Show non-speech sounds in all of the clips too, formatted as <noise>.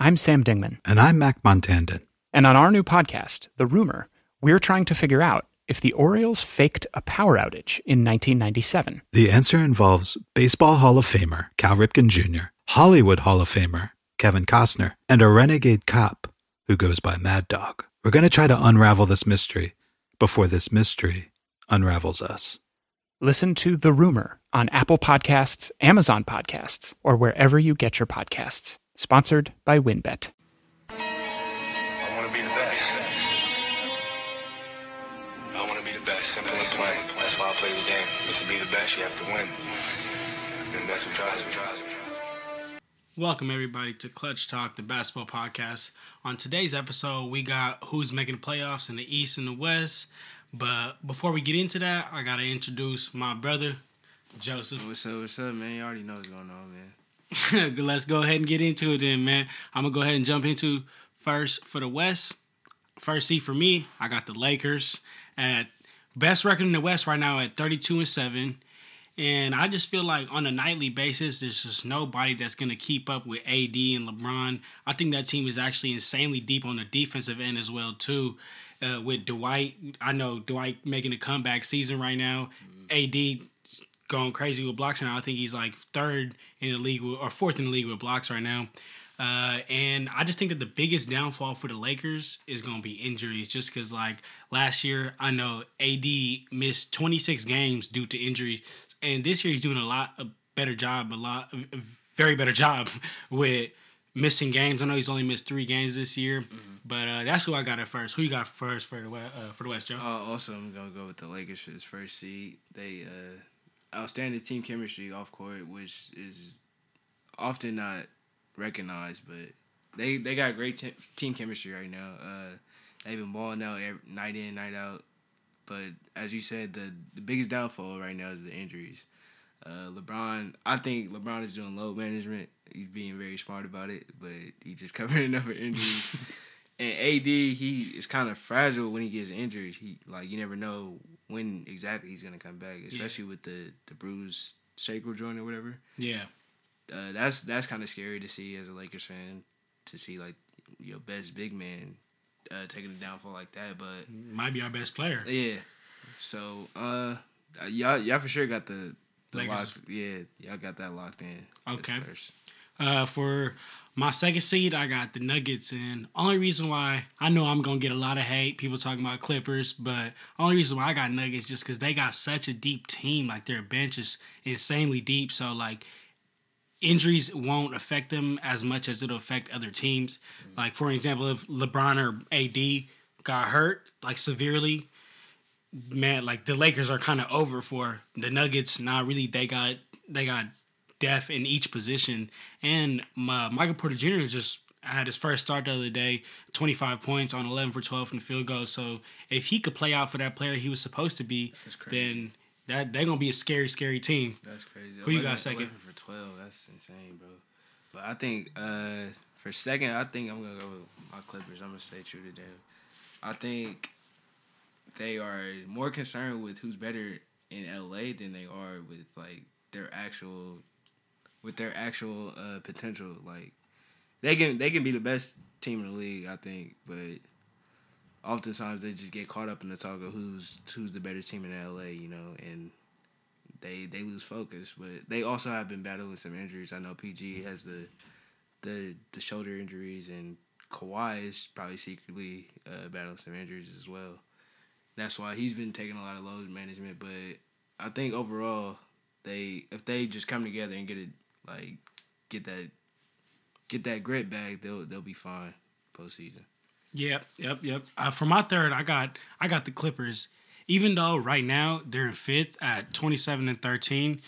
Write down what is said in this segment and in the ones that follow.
I'm Sam Dingman. And I'm Mac Montandon. And on our new podcast, The Rumor, we're trying to figure out if the Orioles faked a power outage in 1997. The answer involves Baseball Hall of Famer Cal Ripken Jr., Hollywood Hall of Famer Kevin Costner, and a renegade cop who goes by Mad Dog. We're going to try to unravel this mystery before this mystery unravels us. Listen to The Rumor on Apple Podcasts, Amazon Podcasts, or wherever you get your podcasts. Sponsored by WinBet. I want to be the best. I want to be the best. Simple and plain. That's why I play the game. But to be the best, you have to win. And that's what drives me. Drives me. Welcome, everybody, to Clutch Talk, the basketball podcast. On today's episode, we got who's making the playoffs in the East and the West. But before we get into that, I got to introduce my brother, Joseph. What's up? What's up, man? You already know what's going on, man. <laughs> Let's go ahead and get into it then, man. I'm to go ahead and jump into first for the West. First seed for me, I got the Lakers at best record in the West right now at 32 and 7. And I just feel like on a nightly basis, there's just nobody that's going to keep up with AD and LeBron. I think that team is actually insanely deep on the defensive end as well, too. Uh, with Dwight, I know Dwight making a comeback season right now. AD going crazy with blocks now. I think he's like third in the league with, or fourth in the league with blocks right now. Uh, and I just think that the biggest downfall for the Lakers is going to be injuries, just because like last year, I know AD missed 26 games due to injury, and this year he's doing a lot a better job, a lot a very better <laughs> job with missing games. I know he's only missed three games this year, mm-hmm. but uh, that's who I got at first. Who you got first for the uh, for the West, Joe? Uh, also, I'm gonna go with the Lakers for this first seed. They uh, outstanding team chemistry off court, which is often not recognized, but they they got great te- team chemistry right now. Uh, they've been balling out every, night in, night out. But as you said, the the biggest downfall right now is the injuries. Uh, LeBron, I think LeBron is doing load management. He's being very smart about it, but he just <laughs> covered enough of injuries. <laughs> and AD, he is kind of fragile when he gets injured. He like you never know when exactly he's gonna come back, especially yeah. with the the bruised sacral joint or whatever. Yeah, uh, that's that's kind of scary to see as a Lakers fan to see like your best big man uh, taking a downfall like that, but might be our best player. Yeah. So uh, y'all y'all for sure got the the lock. Yeah, y'all got that locked in. Okay. Uh, for my second seed, I got the Nuggets, and only reason why I know I'm gonna get a lot of hate, people talking about Clippers, but only reason why I got Nuggets just because they got such a deep team, like their bench is insanely deep. So like injuries won't affect them as much as it'll affect other teams. Like for example, if LeBron or AD got hurt like severely, man, like the Lakers are kind of over for the Nuggets. Not really. They got they got depth in each position, and uh, Michael Porter Jr. just had his first start the other day, 25 points on 11 for 12 from the field goal. So if he could play out for that player he was supposed to be, then that they're gonna be a scary, scary team. That's crazy. Who 11, you got second? for twelve. That's insane, bro. But I think uh, for second, I think I'm gonna go with my Clippers. I'm gonna stay true to them. I think they are more concerned with who's better in LA than they are with like their actual with their actual uh, potential. Like they can they can be the best team in the league, I think, but oftentimes they just get caught up in the talk of who's who's the better team in LA, you know, and they they lose focus. But they also have been battling some injuries. I know PG has the the the shoulder injuries, and Kawhi is probably secretly uh, battling some injuries as well. That's why he's been taking a lot of load management. But I think overall, they if they just come together and get it like get that get that grit back, they'll they'll be fine postseason. Yep, yep, yep. Uh, for my third, I got I got the Clippers. Even though right now they're in fifth at twenty seven and thirteen,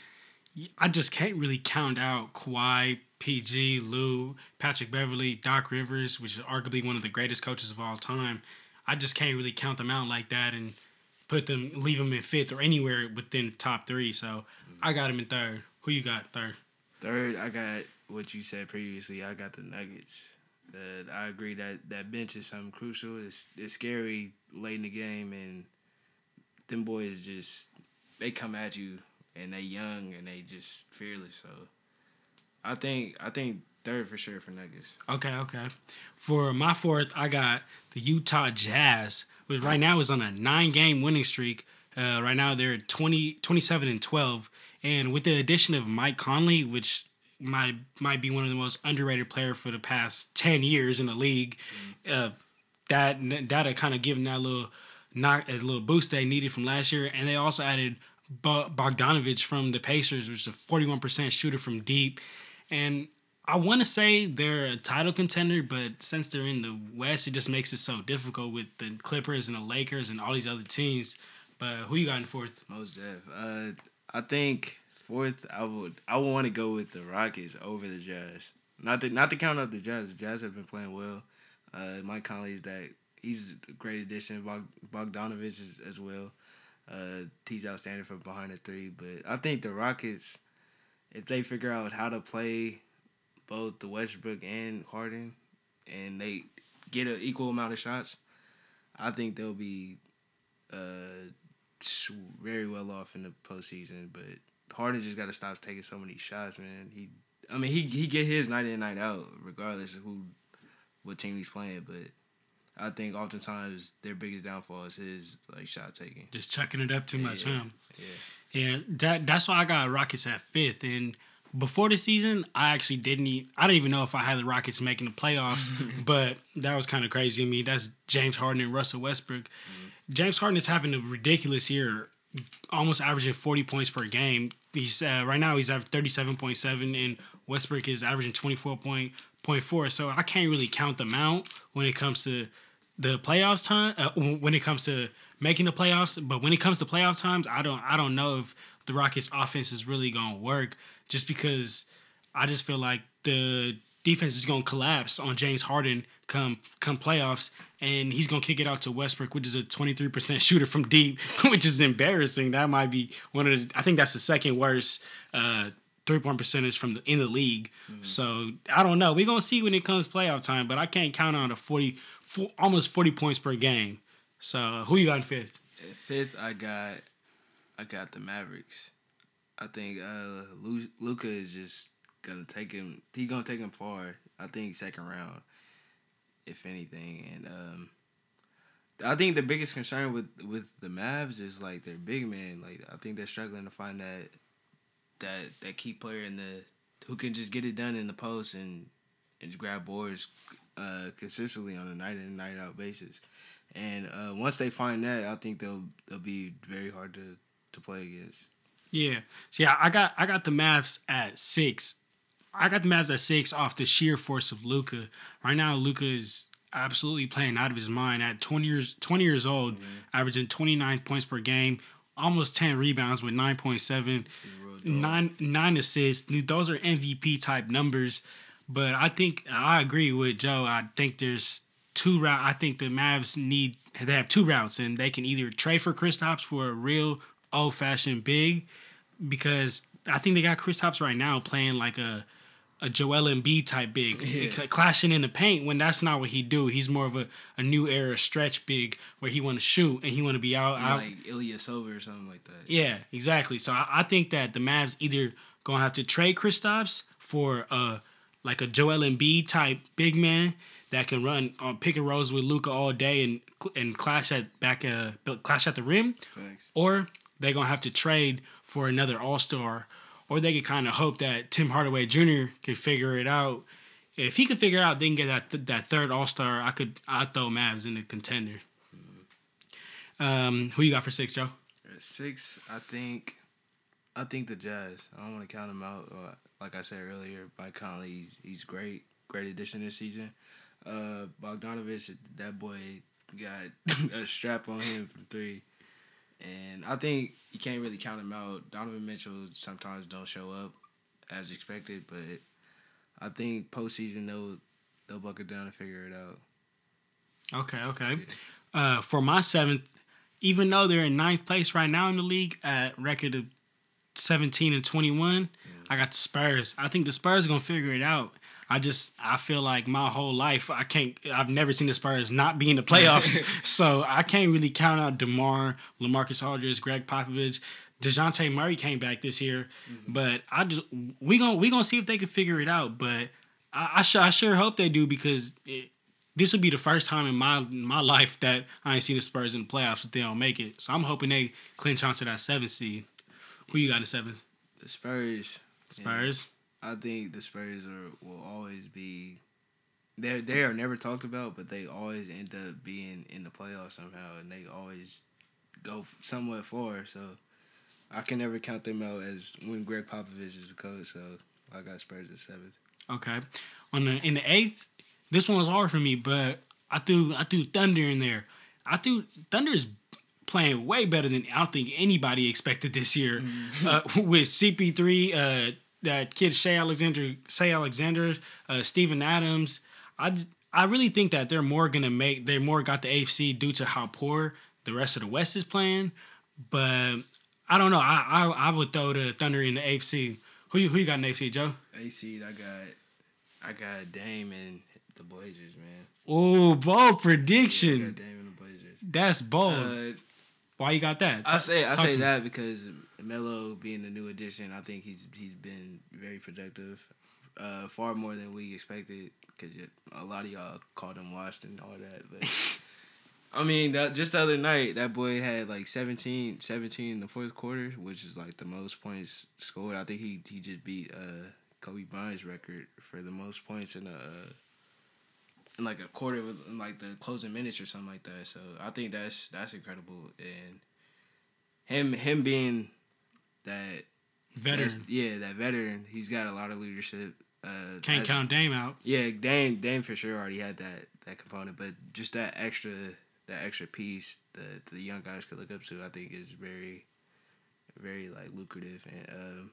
I just can't really count out Kawhi, PG, Lou, Patrick Beverley, Doc Rivers, which is arguably one of the greatest coaches of all time. I just can't really count them out like that and put them, leave them in fifth or anywhere within the top three. So I got them in third. Who you got third? Third, I got what you said previously. I got the Nuggets. Uh, I agree that that bench is something crucial. It's it's scary late in the game, and them boys just they come at you, and they young and they just fearless. So I think I think third for sure for Nuggets. Okay, okay. For my fourth, I got the Utah Jazz, which right now is on a nine game winning streak. Uh, right now they're 20, 27 and 12. And with the addition of Mike Conley, which might might be one of the most underrated player for the past 10 years in the league, uh, that that'll kind of give them that little knock a little boost they needed from last year. And they also added Bogdanovich from the Pacers, which is a 41% shooter from deep. And I want to say they're a title contender, but since they're in the West, it just makes it so difficult with the Clippers and the Lakers and all these other teams. But who you got in fourth? Most def. Uh, I think fourth, I would I would want to go with the Rockets over the Jazz. Not to not to count out the Jazz. The Jazz have been playing well. Uh, Mike Conley is that he's a great addition. Bog, Bogdanovich is, as well. Uh, he's outstanding from behind the three. But I think the Rockets, if they figure out how to play both the Westbrook and Harden, and they get an equal amount of shots, I think they'll be uh, very well off in the postseason. But Harden just got to stop taking so many shots, man. He, I mean, he he get his night in night out regardless of who, what team he's playing. But I think oftentimes their biggest downfall is his like shot taking. Just chucking it up too much, Yeah. huh? Yeah. Yeah, that that's why I got Rockets at fifth. And before the season, I actually didn't. I didn't even know if I had the Rockets making the playoffs. <laughs> but that was kind of crazy to me. That's James Harden and Russell Westbrook. Mm-hmm. James Harden is having a ridiculous year, almost averaging forty points per game. He's uh, right now he's at thirty seven point seven, and Westbrook is averaging twenty four point point four. So I can't really count them out when it comes to the playoffs time uh, when it comes to making the playoffs but when it comes to playoff times i don't i don't know if the rockets offense is really going to work just because i just feel like the defense is going to collapse on james harden come come playoffs and he's going to kick it out to westbrook which is a 23% shooter from deep <laughs> which is embarrassing that might be one of the i think that's the second worst uh three point percentage from the in the league. So I don't know. We're gonna see when it comes playoff time, but I can't count on a 40, fo- almost forty points per game. So who you got in fifth? Fifth, I got, I got the Mavericks. I think uh, Luka is just gonna take him. He gonna take him far. I think second round, if anything. And um, I think the biggest concern with with the Mavs is like their big man. Like I think they're struggling to find that that that key player in the who can just get it done in the post and and grab boards uh, consistently on a night in and night out basis. And uh, once they find that, I think they'll they'll be very hard to, to play against. Yeah. See, I got I got the Mavs at six. I got the Mavs at six off the sheer force of Luka. Right now, Luka is absolutely playing out of his mind. At twenty years twenty years old, averaging twenty nine points per game, almost ten rebounds with nine point seven, nine nine assists. Those are MVP type numbers. But I think I agree with Joe. I think there's two route. I think the Mavs need they have two routes, and they can either trade for Kristaps for a real old fashioned big, because I think they got Kristaps right now playing like a a Joel Embiid type big, cl- clashing in the paint when that's not what he do. He's more of a, a new era stretch big where he want to shoot and he want to be out, out Like Ilyasova or something like that. yeah, exactly. So I, I think that the Mavs either gonna have to trade Kristaps for uh like a Joel Embiid type big man that can run on pick and rolls with Luka all day and and clash at back uh clash at the rim, Facts. or they're gonna have to trade for another All Star, or they could kind of hope that Tim Hardaway Jr. could figure it out. If he could figure it out, they can get that that third All Star. I could I throw Mavs in the contender. Um, who you got for six, Joe? Six, I think, I think the Jazz. I don't want to count them out. Uh, Like I said earlier, Mike Conley, he's, he's great, great addition this season. Uh, Bogdanovich, that boy got <laughs> a strap on him from three, and I think you can't really count him out. Donovan Mitchell sometimes don't show up as expected, but I think postseason they'll they'll buckle down and figure it out. Okay, okay. Uh, for my seventh, even though they're in ninth place right now in the league at record of 17 and 21, I got the Spurs. I think the Spurs are going to figure it out. I just I feel like my whole life I can't I've never seen the Spurs not be in the playoffs. <laughs> so I can't really count out DeMar, LaMarcus Aldridge, Gregg Popovich. Dejounte Murray came back this year, mm-hmm. but I just we to we to see if they can figure it out, but I I, sure, I sure hope they do because it, this will be the first time in my in my life that I ain't seen the Spurs in the playoffs if they don't make it. So I'm hoping they clinch onto that seventh seed. Who you got in seventh? The Spurs. Spurs. I think the Spurs are will always be. They they are never talked about, but they always end up being in the playoffs somehow, and they always go somewhat far. So I can never count them out as when Gregg Popovich is the coach. So I got Spurs at seventh. Okay. On the in the eighth, this one was hard for me, but I threw I threw Thunder in there. I threw Thunder's playing way better than I don't think anybody expected this year. Mm-hmm. Uh, <laughs> with CP3, uh, that kid Shai Alexander, Shai Alexander, uh, Steven Adams. I I really think that they're more gonna make they more got the AFC due to how poor the rest of the West is playing. But I don't know. I I, I would throw the Thunder in the AFC. Who you who you got in AFC, Joe? AC, I got I got Dame and the Blazers, man. Oh, bold prediction. Dame and the Blazers. That's bold. Uh, Why you got that? I say I say me. that because Melo being the new addition, I think he's he's been very productive, uh, far more than we expected. Because a lot of y'all called him washed and all that, but <laughs> I mean, that, just the other night, that boy had like 17, 17 in the fourth quarter, which is like the most points scored. I think he he just beat uh, Kobe Bryant's record for the most points in a. Uh, in like a quarter with in like the closing minutes or something like that. So I think that's that's incredible and him him being that Veteran. yeah, that veteran, he's got a lot of leadership. Uh, Can't count Dame out. Yeah, Dame Dame for sure already had that that component, but just that extra that extra piece that the young guys could look up to, I think is very very like lucrative and um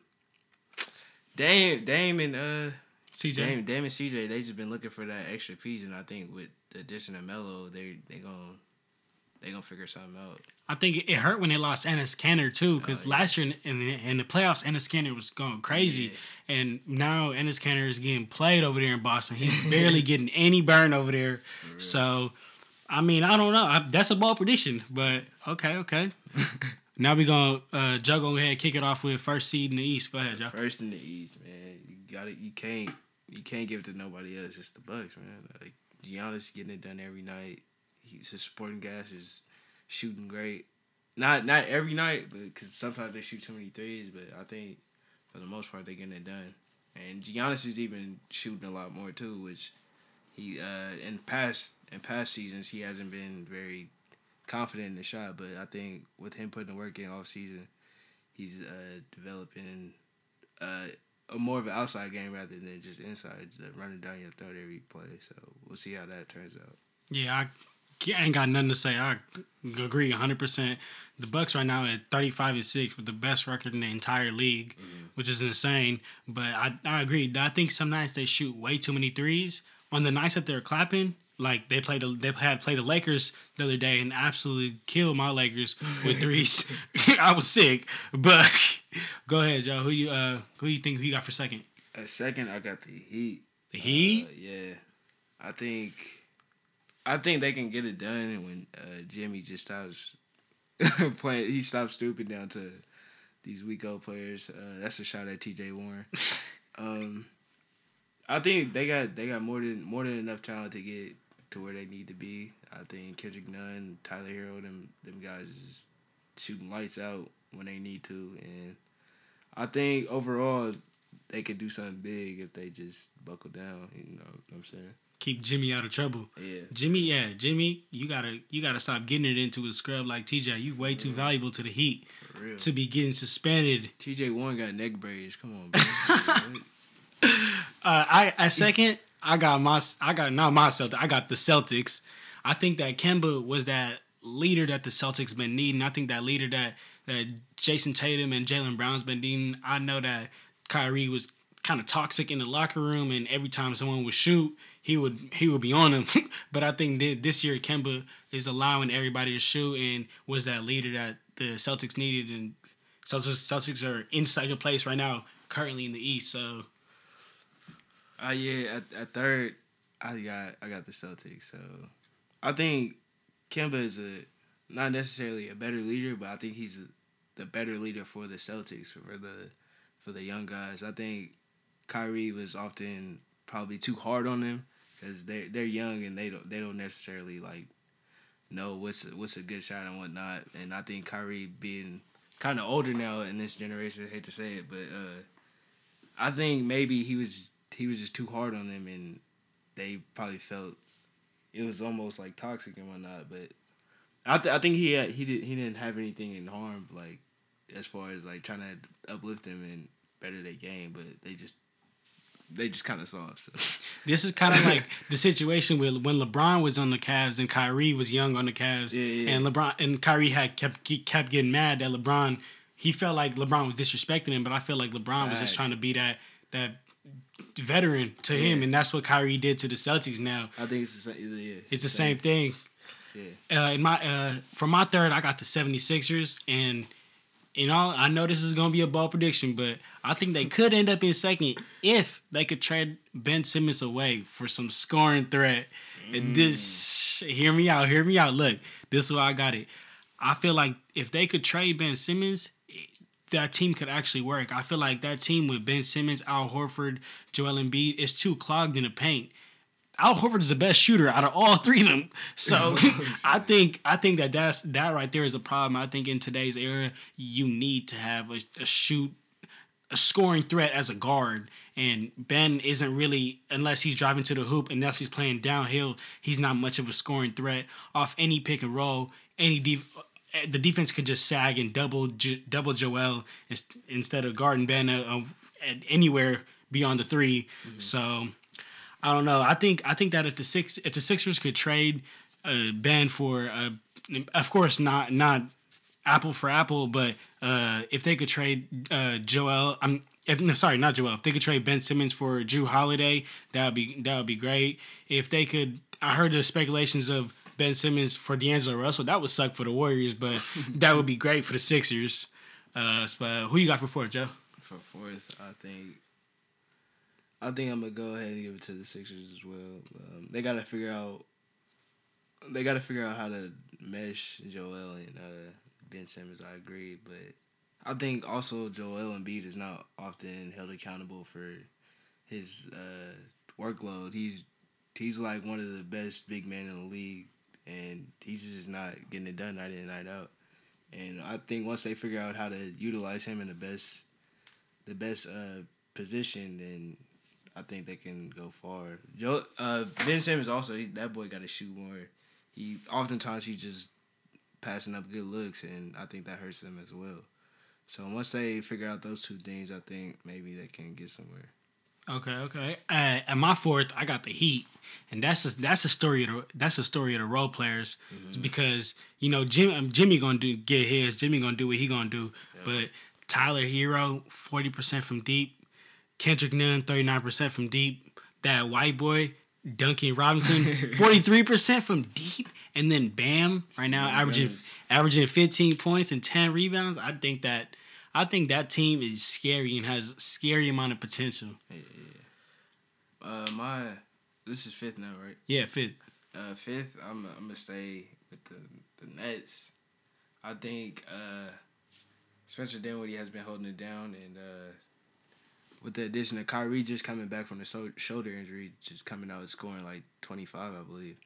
Dame Dame and uh CJ. Dame, Dame and CJ, they just been looking for that extra piece, and I think with the addition of Melo, they they gonna they gonna figure something out. I think it hurt when they lost Enes Kanter too, because Oh, yeah. last year in the, in the playoffs, Enes Kanter was going crazy, and now Enes Kanter is getting played over there in Boston. He's barely <laughs> getting any burn over there. So, I mean, I don't know. I, that's a bold prediction, but okay, okay. <laughs> now we gonna uh, go ahead kick it off with first seed in the East. Go ahead, Joe. First in the East, man, you got it. You can't you can't give it to nobody else. It's the Bucks, man. Like Giannis getting it done every night. He's his supporting gas is shooting great. Not not every night, but because sometimes they shoot too many threes. But I think for the most part they're getting it done. And Giannis is even shooting a lot more too, which he uh in past in past seasons he hasn't been very confident in the shot. But I think with him putting the work in off season, he's uh developing uh a more of an outside game rather than just inside, running down your throat every play. So we'll see how that turns out. Yeah, I ca- ain't got nothing to say. I agree 100%. The Bucks right now at 35 and 6 with the best record in the entire league, which is insane. But I, I agree. I think some nights they shoot way too many threes. On the nights that they're clapping, like they played the they had played the Lakers the other day and absolutely killed my Lakers with <laughs> threes. <laughs> I was sick. But <laughs> go ahead, Joe. Who you uh who you think who you got for second? At second, I got the Heat. The Heat? Uh, yeah, I think, I think they can get it done when uh, Jimmy just stops <laughs> playing. He stops stooping down to these weak old players. Uh, that's a shot at T.J. Warren. <laughs> um, I think they got they got more than more than enough talent to get to where they need to be. I think Kendrick Nunn, Tyler Herro, them them guys is shooting lights out when they need to, and I think overall they could do something big if they just buckle down. You know what I'm saying? Keep Jimmy out of trouble. Yeah. Jimmy, yeah, Jimmy, you gotta you gotta stop getting it into a scrub like TJ. You way too valuable to the Heat to be getting suspended. TJ one got neck braids. Come on, <laughs> bro. Uh, I at second, I got my I got not my Celtics. I got the Celtics. I think that Kemba was that leader that the Celtics been needing. I think that leader that that Jayson Tatum and Jaylen Brown's been needing. I know that Kyrie was kind of toxic in the locker room, and every time someone would shoot, he would he would be on him. <laughs> but I think that this year Kemba is allowing everybody to shoot and was that leader that the Celtics needed. And Celtics Celtics are in second place right now, currently in the East. So Uh, yeah, at, at third, I got I got the Celtics. So I think Kemba is a not necessarily a better leader, but I think he's the better leader for the Celtics for the for the young guys. I think Kyrie was often probably too hard on them because they're they're young and they don't they don't necessarily like know what's a, what's a good shot and whatnot. And I think Kyrie being kind of older now in this generation, I hate to say it, but uh, I think maybe he was he was just too hard on them and they probably felt it was almost like toxic and whatnot. But I th- I think he had, he did he didn't have anything in harm like as far as like trying to uplift them and better their game, but they just they just kind of saw it. So. <laughs> This is kind of like <laughs> the situation where when LeBron was on the Cavs and Kyrie was young on the Cavs, Yeah, yeah. and LeBron and Kyrie had kept kept getting mad that LeBron. He felt like LeBron was disrespecting him, but I feel like LeBron was just trying to be that that veteran to him, and that's what Kyrie did to the Celtics. Now I think it's the same. Yeah, it's the same thing. Yeah. Uh, in my uh, for my third, I got the 76ers, and in all, I know this is gonna be a ball prediction, but I think they could end up in second if they could trade Ben Simmons away for some scoring threat. And mm. this, hear me out, hear me out. Look, this is why I got it. I feel like if they could trade Ben Simmons, that team could actually work. I feel like that team with Ben Simmons, Al Horford, Joel Embiid is too clogged in the paint. Al Horford is the best shooter out of all <laughs> three of them. So <laughs> <laughs> I think I think that that's that right there is a problem. I think in today's era, you need to have a, a shoot a scoring threat as a guard. And Ben isn't really, unless he's driving to the hoop, unless he's playing downhill, he's not much of a scoring threat off any pick and roll. Any def- the defense could just sag and double double Joel instead of guarding Ben uh, uh, anywhere beyond the 3 So I don't know. I think I think that if the six if the Sixers could trade uh, Ben for, uh, of course not not apple for apple, but uh, if they could trade uh, Joel, I'm if no, sorry, not Joel. If they could trade Ben Simmons for Jrue Holiday, that would be that would be great. If they could, I heard the speculations of Ben Simmons for D'Angelo Russell. That would suck for the Warriors, but <laughs> that would be great for the Sixers. Uh, but who you got for fourth, Joe? For fourth, I think. I think I'm gonna go ahead and give it to the Sixers as well. Um, they gotta figure out. They gotta figure out how to mesh Joel and uh, Ben Simmons. I agree, but I think also Joel and Embiid is not often held accountable for his uh, workload. He's he's like one of the best big men in the league, and he's just not getting it done night in and night out. And I think once they figure out how to utilize him in the best the best uh, position, then I think they can go far. Joe uh, Ben Simmons also he, that boy got to shoot more. He oftentimes he just passing up good looks, and I think that hurts them as well. So once they figure out those two things, I think maybe they can get somewhere. Okay, okay. Uh, at my fourth, I got the Heat, and that's a, that's a story of the that's a story of the role players because you know Jim um, Jimmy gonna do get his Jimmy gonna do what he gonna do, but Tyler Herro forty percent from deep, Kendrick Nunn thirty nine percent from deep, that white boy Duncan Robinson <laughs> forty three percent from deep, and then Bam right now averaging averaging fifteen points and ten rebounds. I think that. I think that team is scary and has scary amount of potential. Uh, my this is fifth now, right? Yeah, fifth. Uh, fifth, I'm I'm gonna stay with the the Nets. I think uh, Spencer Dinwiddie has been holding it down, and uh, with the addition of Kyrie just coming back from the so- shoulder injury, just coming out scoring like 25, I believe.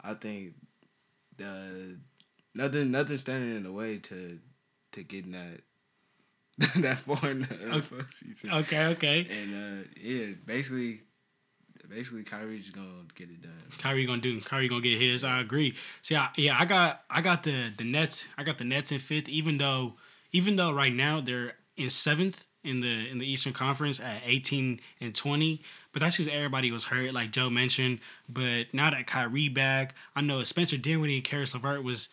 I think the nothing nothing standing in the way to to getting that <laughs> that far in the NFL season. Okay, okay. And uh, yeah, basically, basically Kyrie's gonna get it done. Kyrie gonna do. Kyrie gonna get his. I agree. See, I, yeah, I got I got the the Nets. I got the Nets in fifth. Even though even though right now they're in seventh in the in the Eastern Conference at eighteen and twenty. But that's because everybody was hurt, like Joe mentioned. But now that Kyrie back, I know Spencer Dinwiddie and Caris LeVert was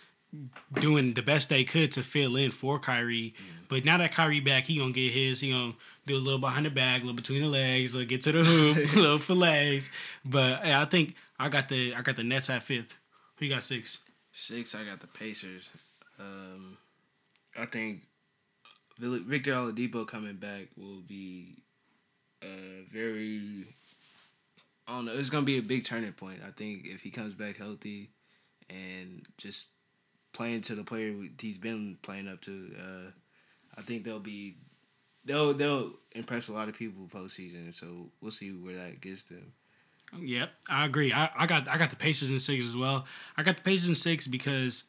doing the best they could to fill in for Kyrie. But now that Kyrie back, he gonna get his. He gonna do a little behind the bag, a little between the legs, a little get to the hoop, a <laughs> little fillets. But I think I got the I got the Nets at fifth. Who you got six? Six, I got the Pacers. Um, I think Victor Oladipo coming back will be uh, very. I don't know. It's gonna be a big turning point. I think if he comes back healthy, and just playing to the player he's been playing up to, uh, I think they'll be they'll they'll impress a lot of people postseason. So we'll see where that gets them. Yep, I agree. I, I got I got the Pacers in six as well. I got the Pacers in six because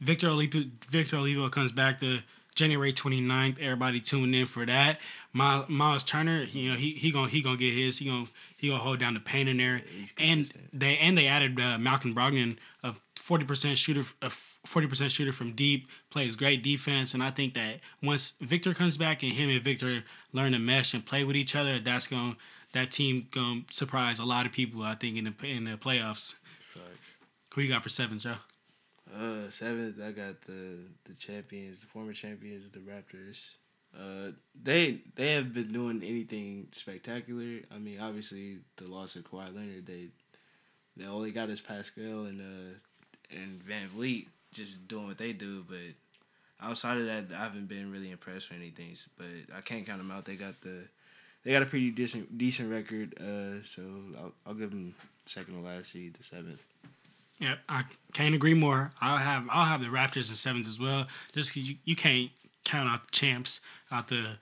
Victor Oladipo Victor Oladipo comes back the January 29th. Everybody tuning in for that. Miles, Miles Turner, you know, he he gonna he gonna get his. He gonna he gonna hold down the paint in there. and they and they added uh, Malcolm Brogdon, a 40% shooter, a 40% shooter from deep, plays great defense. And I think that once Victor comes back and him and Victor learn to mesh and play with each other, that's gonna that team gonna surprise a lot of people. I think in the in the playoffs. Who you got for seven, Joe? Uh, seventh, I got the the champions, the former champions of the Raptors. Uh, they they have been doing anything spectacular. I mean, obviously the loss of Kawhi Leonard, they they all they got is Pascal and uh and VanVleet just doing what they do. But outside of that, I haven't been really impressed with anything. But I can't count them out. They got the they got a pretty decent decent record. Uh, so I'll, I'll give them second to last seed, the seventh. Yep, I can't agree more. I'll have I'll have the Raptors in seventh as well, just because you, you can't count out the champs out the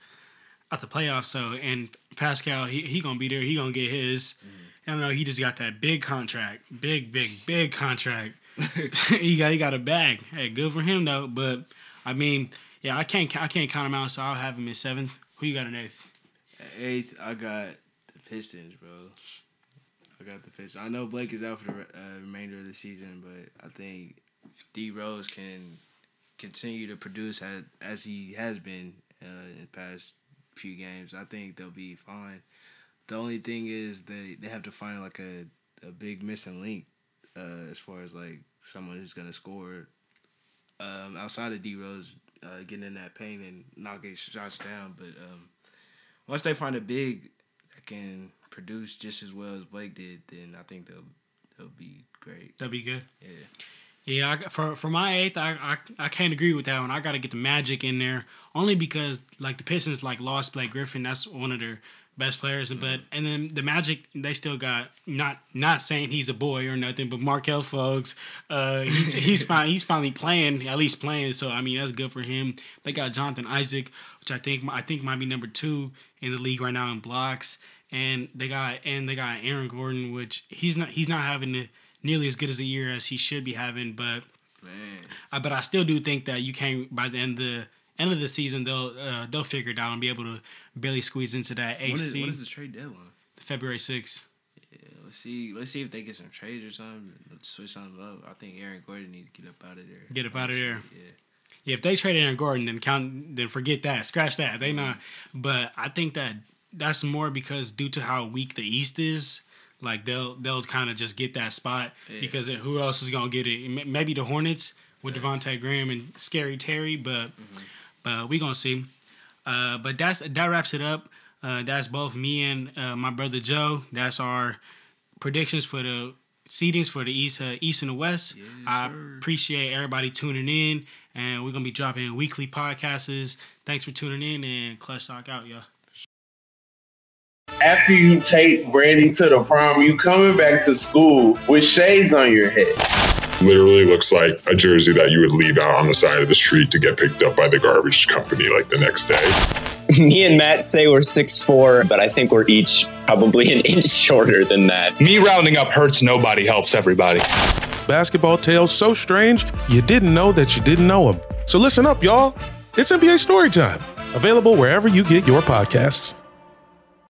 out the playoffs. So and Pascal, he he gonna be there. He gonna get his. Mm-hmm. I don't know. He just got that big contract, big big <laughs> big contract. <laughs> <laughs> he got he got a bag. Hey, good for him though. But I mean, yeah, I can't I can't count him out. So I'll have him in seventh. Who you got in eighth? At eighth, I got the Pistons, bro. I got the Pistons. I know Blake is out for the uh, remainder of the season, but I think D Rose can continue to produce as, as he has been uh, in the past few games. I think they'll be fine. The only thing is they, they have to find like a, a big missing link uh, as far as like someone who's gonna score um, outside of D Rose uh, getting in that paint and knocking shots down. But um, once they find a big that can produce just as well as Blake did, then I think they'll they'll be great. That'd be good. Yeah. Yeah, I, for for my eighth, I, I I can't agree with that one. I got to get the Magic in there only because like the Pistons like lost Blake Griffin. That's one of their best players, but and then the Magic they still got not not saying he's a boy or nothing, but Markelle Fultz, uh, he's <laughs> he's fine. He's finally playing, at least playing. So I mean that's good for him. They got Jonathan Isaac, which I think I think might be number two in the league right now in blocks, and they got and they got Aaron Gordon, which he's not he's not having nearly as good as a year as he should be having, but Man. uh, but I still do think that you can't by the end of the end of the season they'll uh, they'll figure it out and be able to barely squeeze into that AC. eighth is, seed when is the trade deadline? February sixth. Yeah, let's see. Let's see if they get some trades or something. Let's switch something up. I think Aaron Gordon need to get up out of there. Get up out of there. Yeah. Yeah, if they trade Aaron Gordon, then count then forget that, scratch that. They not. But I think that that's more because due to how weak the East is. Like they'll they'll kind of just get that spot Yeah. because who else is gonna get it? Maybe the Hornets with Devonte' Graham and Scary Terry, but but we gonna see. Uh, but that's that wraps it up. Uh, that's both me and uh, my brother Joe. That's our predictions for the seedings for the East, uh, East and the West. I appreciate everybody tuning in, and we're gonna be dropping weekly podcasts. Thanks for tuning in, and Clutch Talk out, y'all. After you take Brandy to the prom, you coming back to school with shades on your head. literally looks like a jersey that you would leave out on the side of the street to get picked up by the garbage company like the next day. <laughs> Me and Matt say we're six four, but I think we're each probably an <laughs> inch shorter than that. Me rounding up hurts nobody, helps everybody. basketball tales so strange you didn't know that you didn't know them. So listen up, y'all. It's NBA Storytime, available wherever you get your podcasts.